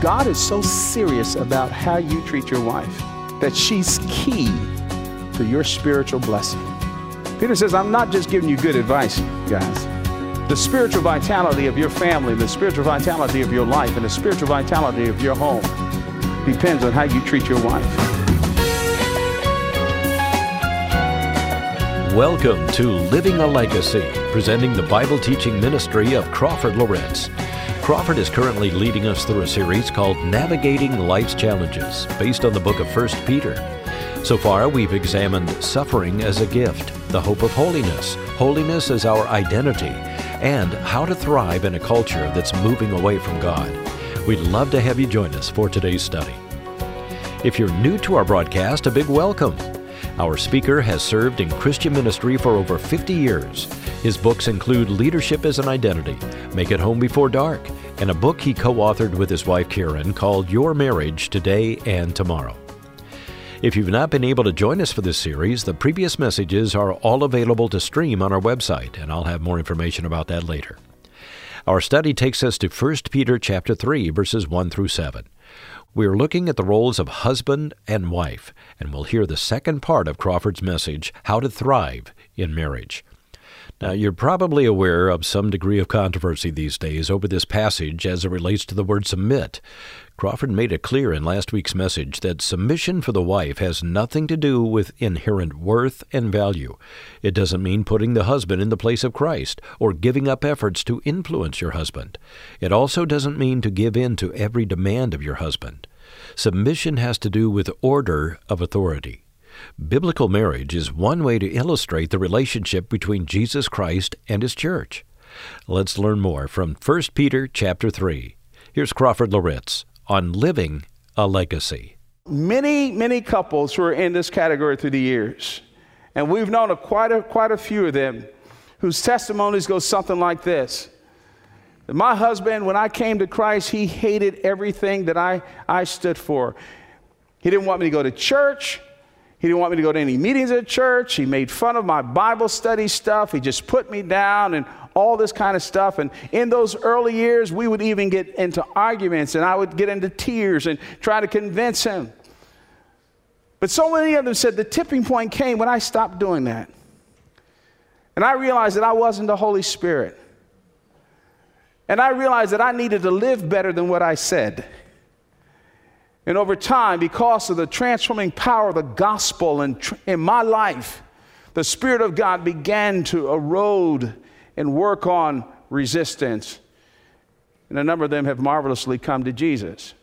God is so serious about how you treat your wife that she's key to your spiritual blessing. Peter says, I'm not just giving you good advice, guys. The spiritual vitality of your family, the spiritual vitality of your life, and the spiritual vitality of your home depends on how you treat your wife. Welcome to Living a Legacy, presenting the Bible teaching ministry of Crawford Loritts. Crawford is currently leading us through a series called Navigating Life's Challenges, based on the book of 1 Peter. So far, we've examined suffering as a gift, the hope of holiness, holiness as our identity, and how to thrive in a culture that's moving away from God. We'd love to have you join us for today's study. If you're new to our broadcast, a big welcome. Our speaker has served in Christian ministry for over 50 years. His books include Leadership as an Identity, Make It Home Before Dark, and a book he co authored with his wife Karen called Your Marriage Today and Tomorrow. If you've not been able to join us for this series, the previous messages are all available to stream on our website, and I'll have more information about that later. Our study takes us to 1 Peter chapter 3 verses 1 through 7. We are looking at the roles of husband and wife, and we'll hear the second part of Crawford's message, How to Thrive in Marriage. Now, you're probably aware of some degree of controversy these days over this passage as it relates to the word submit. Crawford made it clear in last week's message that submission for the wife has nothing to do with inherent worth and value. It doesn't mean putting the husband in the place of Christ or giving up efforts to influence your husband. It also doesn't mean to give in to every demand of your husband. Submission has to do with order of authority. Biblical marriage is one way to illustrate the relationship between Jesus Christ and his church. Let's learn more from 1 Peter chapter 3. Here's Crawford Loritts on living a legacy. Many, many couples who are in this category through the years, and we've known a, quite, a, quite a few of them whose testimonies go something like this. My husband, when I came to Christ, he hated everything that I, I stood for. He didn't want me to go to church. He didn't want me to go to any meetings at church. He made fun of my Bible study stuff. He just put me down and all this kind of stuff. And in those early years, we would even get into arguments and I would get into tears and try to convince him. But so many of them said the tipping point came when I stopped doing that. And I realized that I wasn't the Holy Spirit. And I realized that I needed to live better than what I said. And over time, because of the transforming power of the gospel in, in my life, the Spirit of God began to erode and work on resistance. And a number of them have marvelously come to Jesus.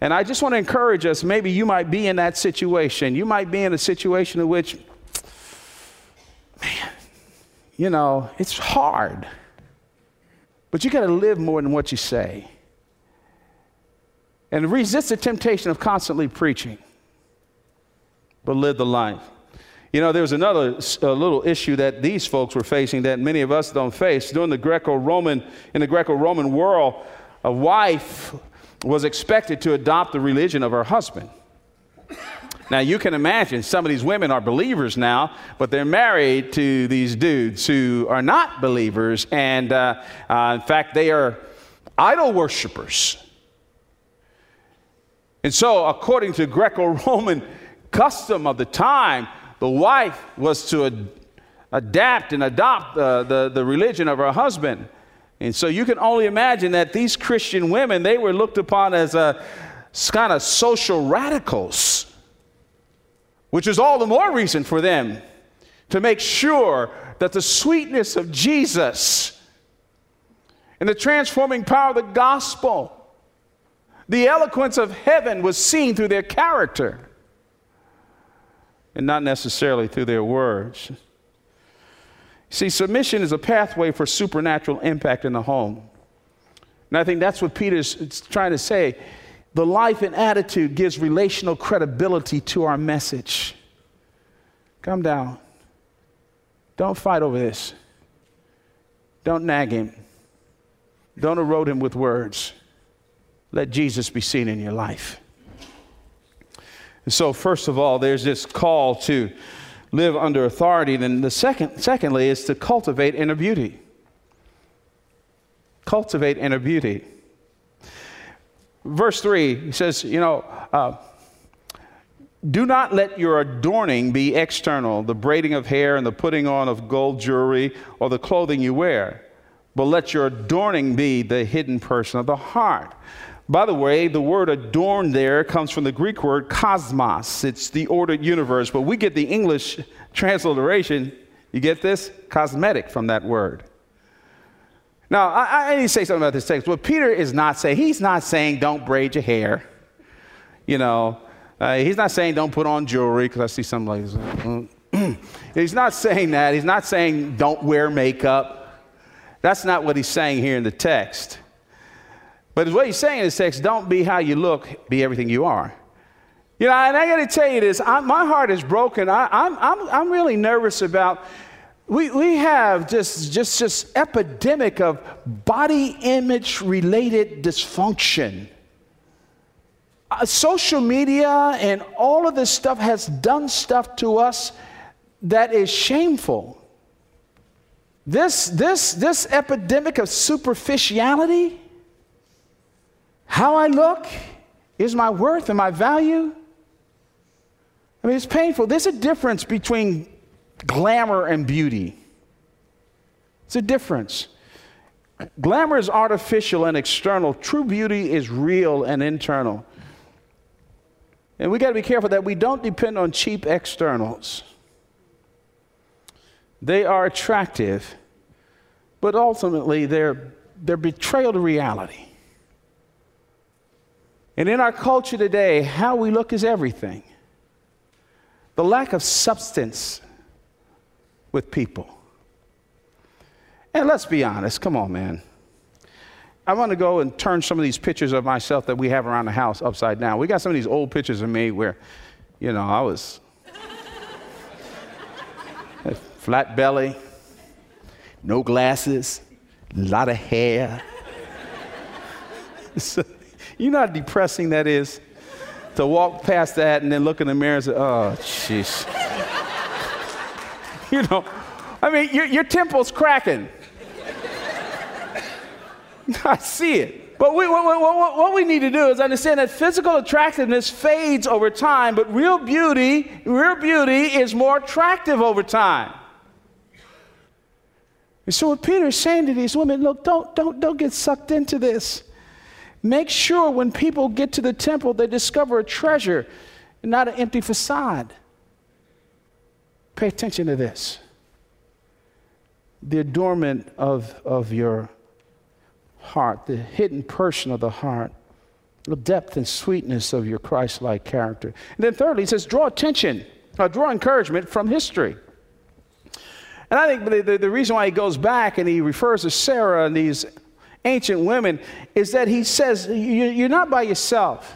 And I just want to encourage us maybe you might be in that situation. You might be in a situation in which, man, you know, it's hard. But you got to live more than what you say and resist the temptation of constantly preaching, but live the life. You know, there was another little issue that these folks were facing that many of us don't face. During the Greco-Roman, in the Greco-Roman world, a wife was expected to adopt the religion of her husband. Now, you can imagine some of these women are believers now, but they're married to these dudes who are not believers. And uh, uh, in fact, they are idol worshippers. And so, according to Greco Roman custom of the time, the wife was to ad- adapt and adopt uh, the, the religion of her husband. And so you can only imagine that these Christian women, they were looked upon as a kind of social radicals, which is all the more reason for them to make sure that the sweetness of Jesus and the transforming power of the gospel the eloquence of heaven was seen through their character and not necessarily through their words. See, submission is a pathway for supernatural impact in the home. And I think that's what Peter's trying to say. The life and attitude gives relational credibility to our message. Come down. Don't fight over this. Don't nag him. Don't erode him with words let Jesus be seen in your life. And so, first of all, there's this call to live under authority. Then the second, secondly, is to cultivate inner beauty. Cultivate inner beauty. Verse 3, he says, you know, uh, do not let your adorning be external, the braiding of hair and the putting on of gold jewelry or the clothing you wear, but let your adorning be the hidden person of the heart. By the way, the word adorn there comes from the Greek word cosmos. It's the ordered universe, but we get the English transliteration, you get this? Cosmetic from that word. Now, I, I, need to say something about this text. What Peter is not saying, he's not saying don't braid your hair. You know, uh, he's not saying don't put on jewelry, because I see some ladies. Uh, he's not saying that. He's not saying don't wear makeup. That's not what he's saying here in the text. But what he's saying is, sex, don't be how you look, be everything you are. You know, and I got to tell you this, I, my heart is broken. I, I'm, I'm, I'm really nervous about we, we have just, just, just epidemic of body image related dysfunction. Uh, social media and all of this stuff has done stuff to us that is shameful. This, this, this epidemic of superficiality, how I look, is my worth and my value. I mean, it's painful. There's a difference between glamour and beauty. It's a difference. Glamour is artificial and external, true beauty is real and internal. And we got to be careful that we don't depend on cheap externals. They are attractive, but ultimately they're, they're betrayal to reality. And in our culture today, how we look is everything. The lack of substance with people. And let's be honest, come on, man. I want to go and turn some of these pictures of myself that we have around the house upside down. We got some of these old pictures of me where, you know, I was flat belly, no glasses, a lot of hair. you know how depressing that is? To walk past that and then look in the mirror and say, oh, jeez. you know, I mean, your, your temple's cracking. I see it. But we, what, what, what, we need to do is understand that physical attractiveness fades over time, but real beauty, real beauty is more attractive over time. And so what Peter is saying to these women, look, don't, don't, don't get sucked into this. Make sure when people get to the temple, they discover a treasure not an empty facade. Pay attention to this. The adornment of, of your heart, the hidden person of the heart, the depth and sweetness of your Christ like character. And then, thirdly, he says, draw attention, uh, draw encouragement from history. And I think the, the, the, reason why he goes back and he refers to Sarah and these ancient women is that he says, You're not by yourself.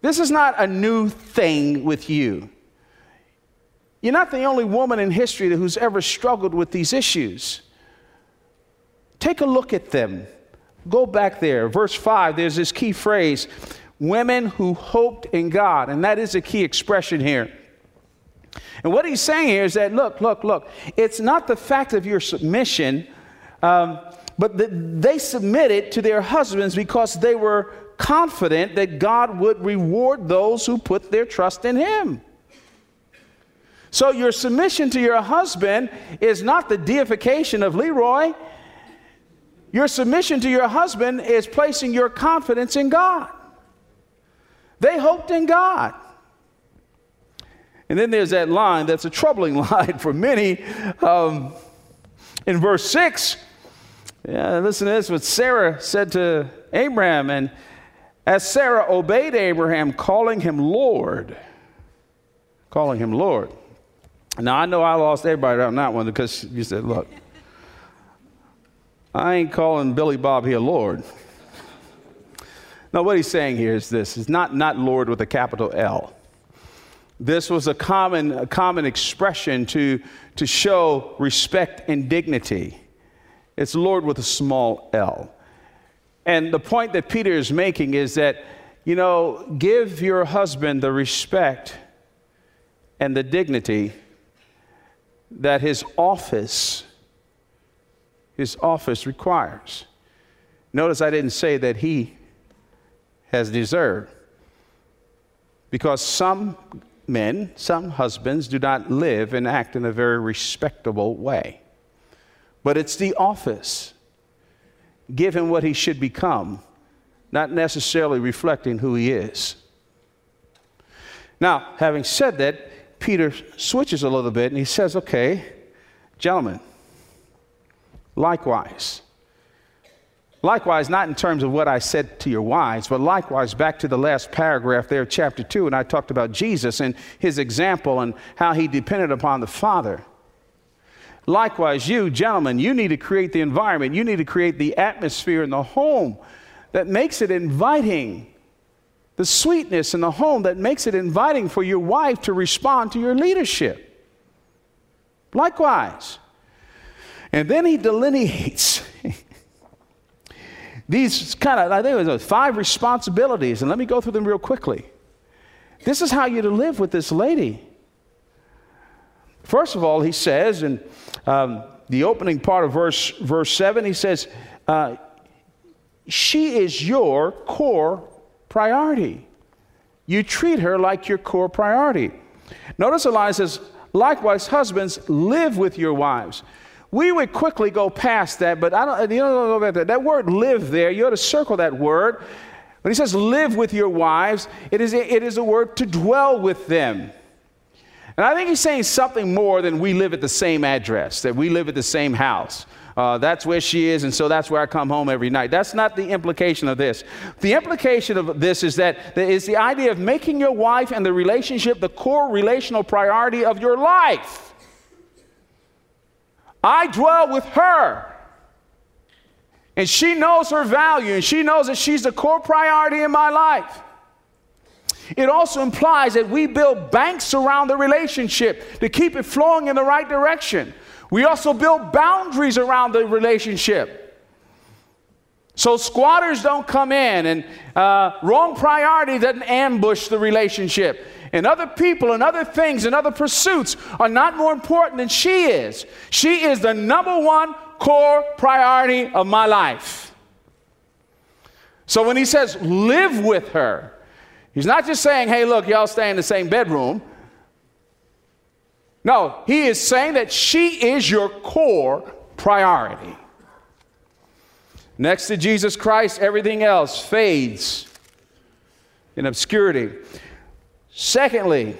This is not a new thing with you. You're not the only woman in history who's ever struggled with these issues. Take a look at them. Go back there. Verse 5, there's this key phrase women who hoped in God. And that is a key expression here. And what he's saying here is that look, look, look, it's not the fact of your submission, um, but that they submitted to their husbands because they were confident that God would reward those who put their trust in him. So your submission to your husband is not the deification of Leroy. Your submission to your husband is placing your confidence in God. They hoped in God. And then there's that line that's a troubling line for many. Um, in verse 6, yeah, listen to this what Sarah said to Abraham. And as Sarah obeyed Abraham, calling him Lord, calling him Lord. Now, I know I lost everybody on that one because you said, look, I ain't calling Billy Bob here Lord. Now, what he's saying here is this is not, not Lord with a capital L. This was a common, a common expression to, to show respect and dignity. It's Lord with a small l. And the point that Peter is making is that, you know, give your husband the respect and the dignity that his office his office requires. Notice I didn't say that he has deserved. Because some men, some husbands, do not live and act in a very respectable way. But it's the office. Give him what he should become, not necessarily reflecting who he is. Now, having said that, Peter switches a little bit and he says, okay, gentlemen, likewise. Likewise, not in terms of what I said to your wives, but likewise back to the last paragraph there, chapter 2, and I talked about Jesus and his example and how he depended upon the Father. Likewise, you, gentlemen, you need to create the environment, you need to create the atmosphere in the home that makes it inviting. The sweetness in the home that makes it inviting for your wife to respond to your leadership. Likewise. And then he delineates these kind of, I think it was uh, five responsibilities, and let me go through them real quickly. This is how you're to live with this lady. First of all, he says in um, the opening part of verse, verse 7, he says, uh, She is your core priority. You treat her like your core priority. Notice Elijah says, Likewise, husbands, live with your wives. We would quickly go past that, but I don't, you don't know that. That word live there, you ought to circle that word. When he says live with your wives, it is, it is a word to dwell with them. And I think he's saying something more than we live at the same address, that we live at the same house. Uh, that's where she is, and so that's where I come home every night. That's not the implication of this. The implication of this is that it's the idea of making your wife and the relationship the core relational priority of your life. I dwell with her. And she knows her value, and she knows that she's the core priority in my life. It also implies that we build banks around the relationship to keep it flowing in the right direction. We also build boundaries around the relationship. So squatters don't come in, and uh, wrong priority doesn't ambush the relationship and other people and other things and other pursuits are not more important than she is. She is the number one core priority of my life. So when he says live with her, he's not just saying, hey, look, y'all stay in the same bedroom. No, he is saying that she is your core priority. Next to Jesus Christ, everything else fades in obscurity. Secondly,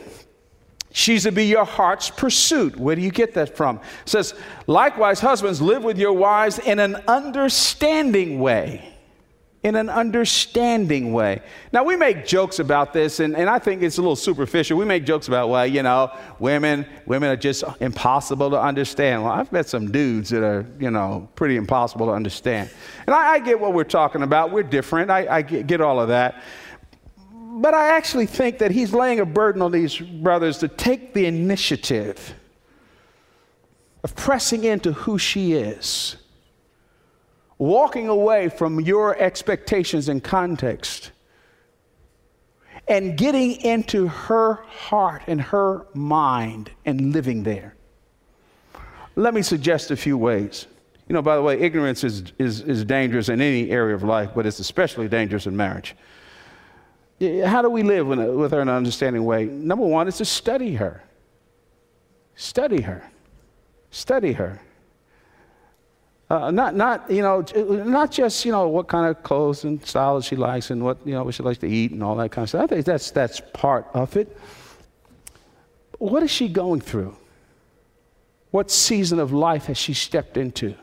she's to be your heart's pursuit. Where do you get that from? It says, likewise, husbands, live with your wives in an understanding way. In an understanding way. Now, we make jokes about this, and, and I think it's a little superficial. We make jokes about, well, you know, women, women are just impossible to understand. Well, I've met some dudes that are, you know, pretty impossible to understand. And I, I get what we're talking about. We're different. I, I get, get all of that. But I actually think that he's laying a burden on these brothers to take the initiative of pressing into who she is, walking away from your expectations and context, and getting into her heart and her mind and living there. Let me suggest a few ways. You know, by the way, ignorance is, is, is dangerous in any area of life, but it's especially dangerous in marriage. How do we live with her in an understanding way? Number one is to study her. Study her. Study her. Uh, not, not, you know, not just, you know, what kind of clothes and style she likes and what, you know, what she likes to eat and all that kind of stuff. I think that's, that's part of it. What is she going through? What season of life has she stepped into?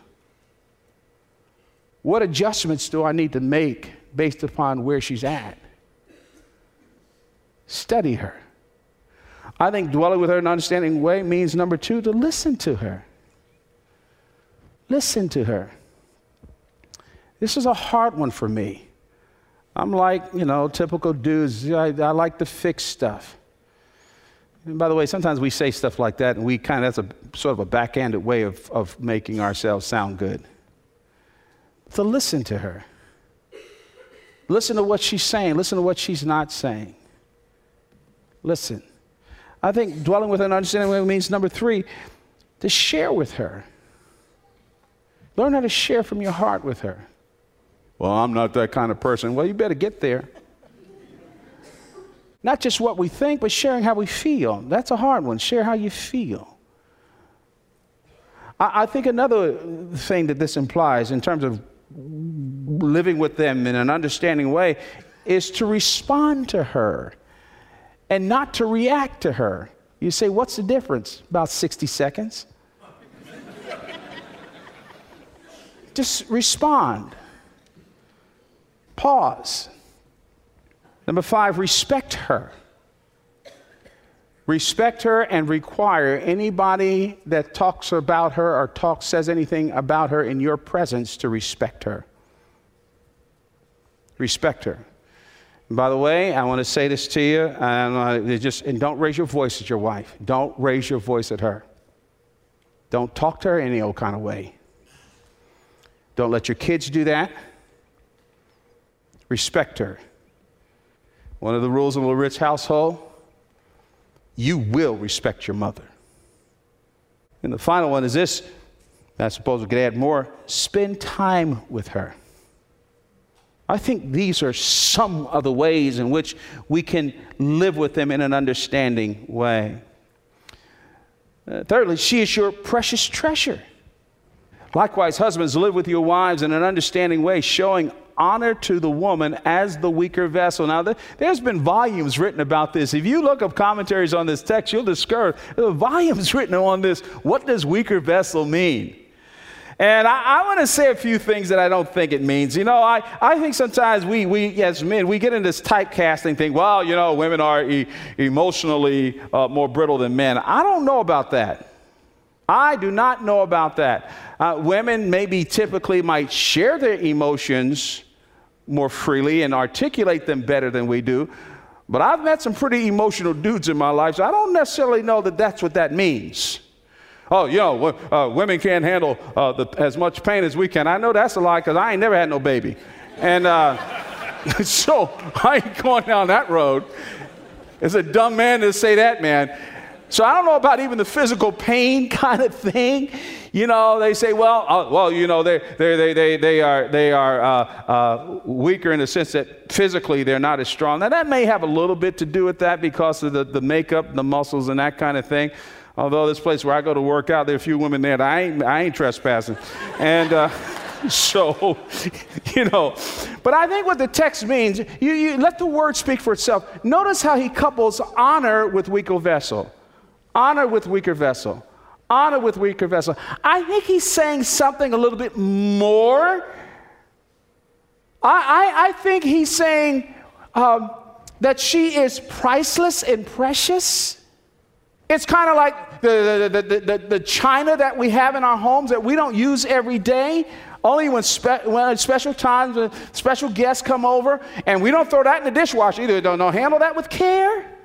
What adjustments do I need to make based upon where she's at? Study her. I think dwelling with her in an understanding way means number two, to listen to her. Listen to her. This is a hard one for me. I'm like, you know, typical dudes. I, I like to fix stuff. And by the way, sometimes we say stuff like that, and we kind of, that's a sort of a backhanded way of, of making ourselves sound good. So listen to her. Listen to what she's saying. Listen to what she's not saying. Listen. I think dwelling with an understanding means number three, to share with her. Learn how to share from your heart with her. Well, I'm not that kind of person. Well, you better get there. Not just what we think, but sharing how we feel. That's a hard one. Share how you feel. I, I think another thing that this implies in terms of living with them in an understanding way is to respond to her and not to react to her. You say, What's the difference? About 60 seconds. Just respond. Pause. Number five, respect her. Respect her and require anybody that talks about her or talks, says anything about her in your presence to respect her. Respect her. And by the way, I want to say this to you, and, uh, just, and don't raise your voice at your wife. Don't raise your voice at her. Don't talk to her any old kind of way. Don't let your kids do that. Respect her. One of the rules in a rich household you will respect your mother. And the final one is this I suppose we could add more spend time with her. I think these are some of the ways in which we can live with them in an understanding way. Uh, thirdly, she is your precious treasure. Likewise, husbands, live with your wives in an understanding way, showing honor to the woman as the weaker vessel. Now, there's been volumes written about this. If you look up commentaries on this text, you'll discover volumes written on this. What does weaker vessel mean? And I, I want to say a few things that I don't think it means. You know, I, I think sometimes we, we, as men, we get in this typecasting thing. Well, you know, women are e- emotionally uh, more brittle than men. I don't know about that. I do not know about that. Uh, women maybe typically might share their emotions more freely and articulate them better than we do. But I've met some pretty emotional dudes in my life, so I don't necessarily know that that's what that means oh, you know, uh, women can't handle uh, the, as much pain as we can. I know that's a lie because I ain't never had no baby. And uh, so I ain't going down that road. It's a dumb man to say that, man. So I don't know about even the physical pain kind of thing. You know, they say, well, uh, well, you know, they they they they they are they are uh, uh, weaker in the sense that physically they're not as strong. Now that may have a little bit to do with that because of the the makeup, the muscles, and that kind of thing. Although this place where I go to work out, there are a few women there that I ain't, I ain't trespassing. And uh, so, you know, but I think what the text means, you, you let the word speak for itself. Notice how he couples honor with weaker vessel. Honor with weaker vessel. Honor with weaker vessel. I think he's saying something a little bit more. I, I, I think he's saying um, that she is priceless and precious. It's kind of like the, the, the, the, china that we have in our homes that we don't use every day. Only when, spe- when special times, when special guests come over, and we don't throw that in the dishwasher either. Don't, don't handle that with care.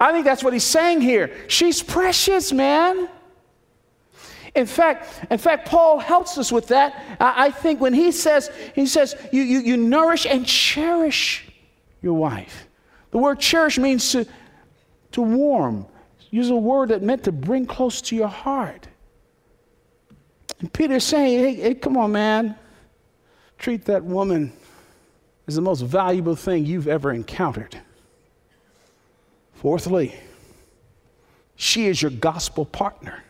I think that's what he's saying here. She's precious, man. In fact, in fact, Paul helps us with that. I, think when he says, he says, you, you, you nourish and cherish your wife. The word cherish means to, to warm. Use a word that meant to bring close to your heart. And Peter's saying, hey, hey, come on, man. Treat that woman as the most valuable thing you've ever encountered. Fourthly, she is your gospel partner.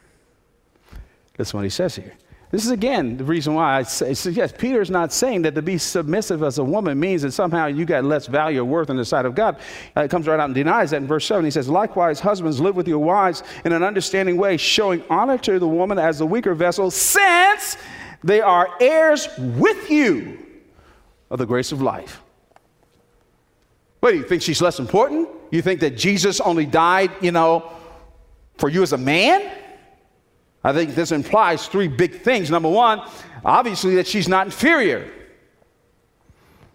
That's what he says here. This is again the reason why I say, yes, Peter's not saying that to be submissive as a woman means that somehow you got less value or worth in the sight of God. Uh, it comes right out and denies that in verse 7. He says, Likewise, husbands, live with your wives in an understanding way, showing honor to the woman as the weaker vessel, since they are heirs with you of the grace of life. What do you think she's less important? You think that Jesus only died, you know, for you as a man? I think this implies three big things. Number one, obviously, that she's not inferior.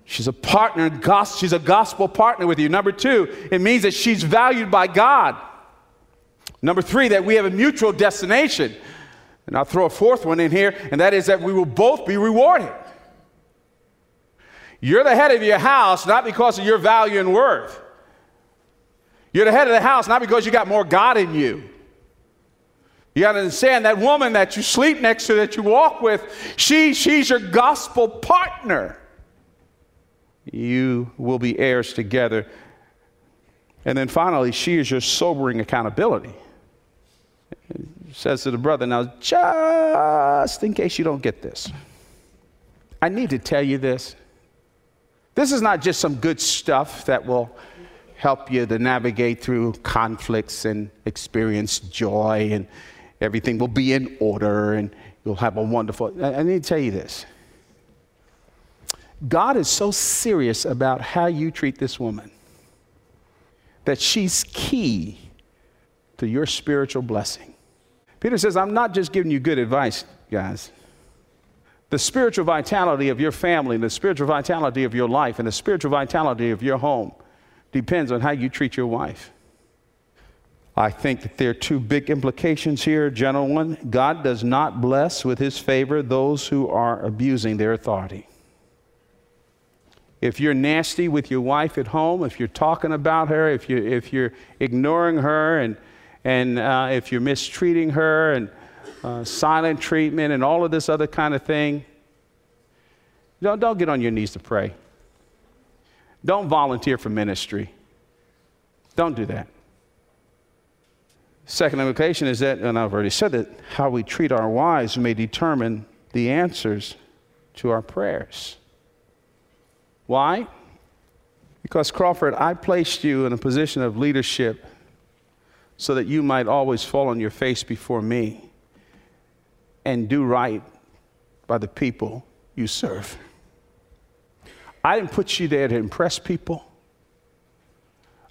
She's a partner, she's a gospel partner with you. Number two, it means that she's valued by God. Number three, that we have a mutual destination. And I'll throw a fourth one in here, and that is that we will both be rewarded. You're the head of your house not because of your value and worth. You're the head of the house not because you got more God in you. You got to understand that woman that you sleep next to, that you walk with, she, she's your gospel partner. You will be heirs together. And then finally, she is your sobering accountability. Says to the brother, now, just in case you don't get this, I need to tell you this. This is not just some good stuff that will help you to navigate through conflicts and experience joy, and everything will be in order, and you'll have a wonderful. I need to tell you this God is so serious about how you treat this woman that she's key to your spiritual blessing. Peter says, I'm not just giving you good advice, guys. The spiritual vitality of your family, and the spiritual vitality of your life, and the spiritual vitality of your home depends on how you treat your wife. I think that there are two big implications here, gentlemen. God does not bless with his favor those who are abusing their authority. If you're nasty with your wife at home, if you're talking about her, if, you, if you're ignoring her, and, and uh, if you're mistreating her, and uh, silent treatment, and all of this other kind of thing, don't, don't get on your knees to pray. Don't volunteer for ministry. Don't do that. Second implication is that, and I've already said that, how we treat our wives may determine the answers to our prayers. Why? Because, Crawford, I placed you in a position of leadership so that you might always fall on your face before me and do right by the people you serve. I didn't put you there to impress people.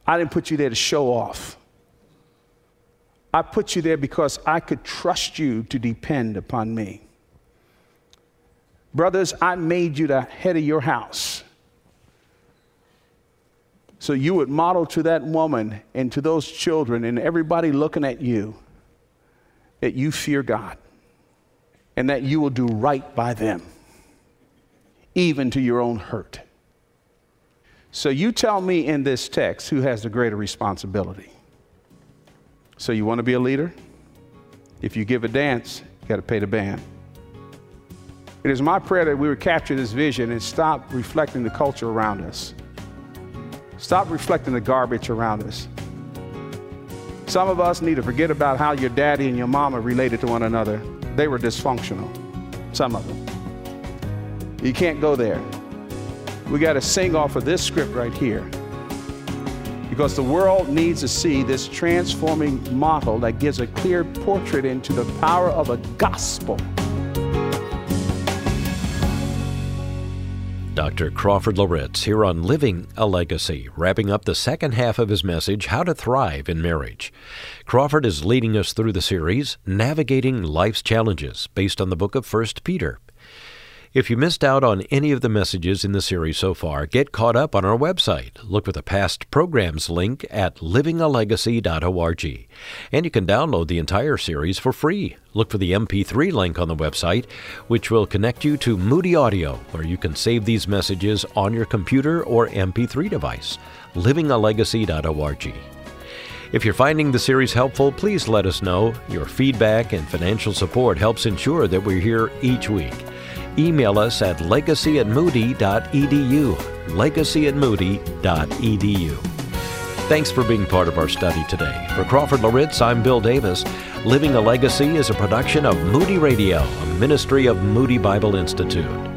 I didn't put you there to show off. I put you there because I could trust you to depend upon me. Brothers, I made you the head of your house. So you would model to that woman and to those children and everybody looking at you that you fear God and that you will do right by them, even to your own hurt. So you tell me in this text who has the greater responsibility. So you want to be a leader? If you give a dance, you got to pay the band. It is my prayer that we would capture this vision and stop reflecting the culture around us. Stop reflecting the garbage around us. Some of us need to forget about how your daddy and your mama related to one another. They were dysfunctional, some of them. You can't go there. We got to sing off of this script right here. Because the world needs to see this transforming model that gives a clear portrait into the power of a gospel Dr. Crawford Loritts here on Living a Legacy, wrapping up the second half of his message, How to Thrive in Marriage. Crawford is leading us through the series, Navigating Life's Challenges, based on the book of 1 Peter. If you missed out on any of the messages in the series so far, get caught up on our website. Look for the past programs link at livingalegacy.org. And you can download the entire series for free. Look for the MP3 link on the website, which will connect you to Moody Audio, where you can save these messages on your computer or MP3 device. livingalegacy.org. If you're finding the series helpful, please let us know. Your feedback and financial support helps ensure that we're here each week. Email us at legacy at moody.edu. Legacy at moody.edu. Thanks for being part of our study today. For Crawford Loritts, I'm Bill Davis. Living a Legacy is a production of Moody Radio, a ministry of Moody Bible Institute.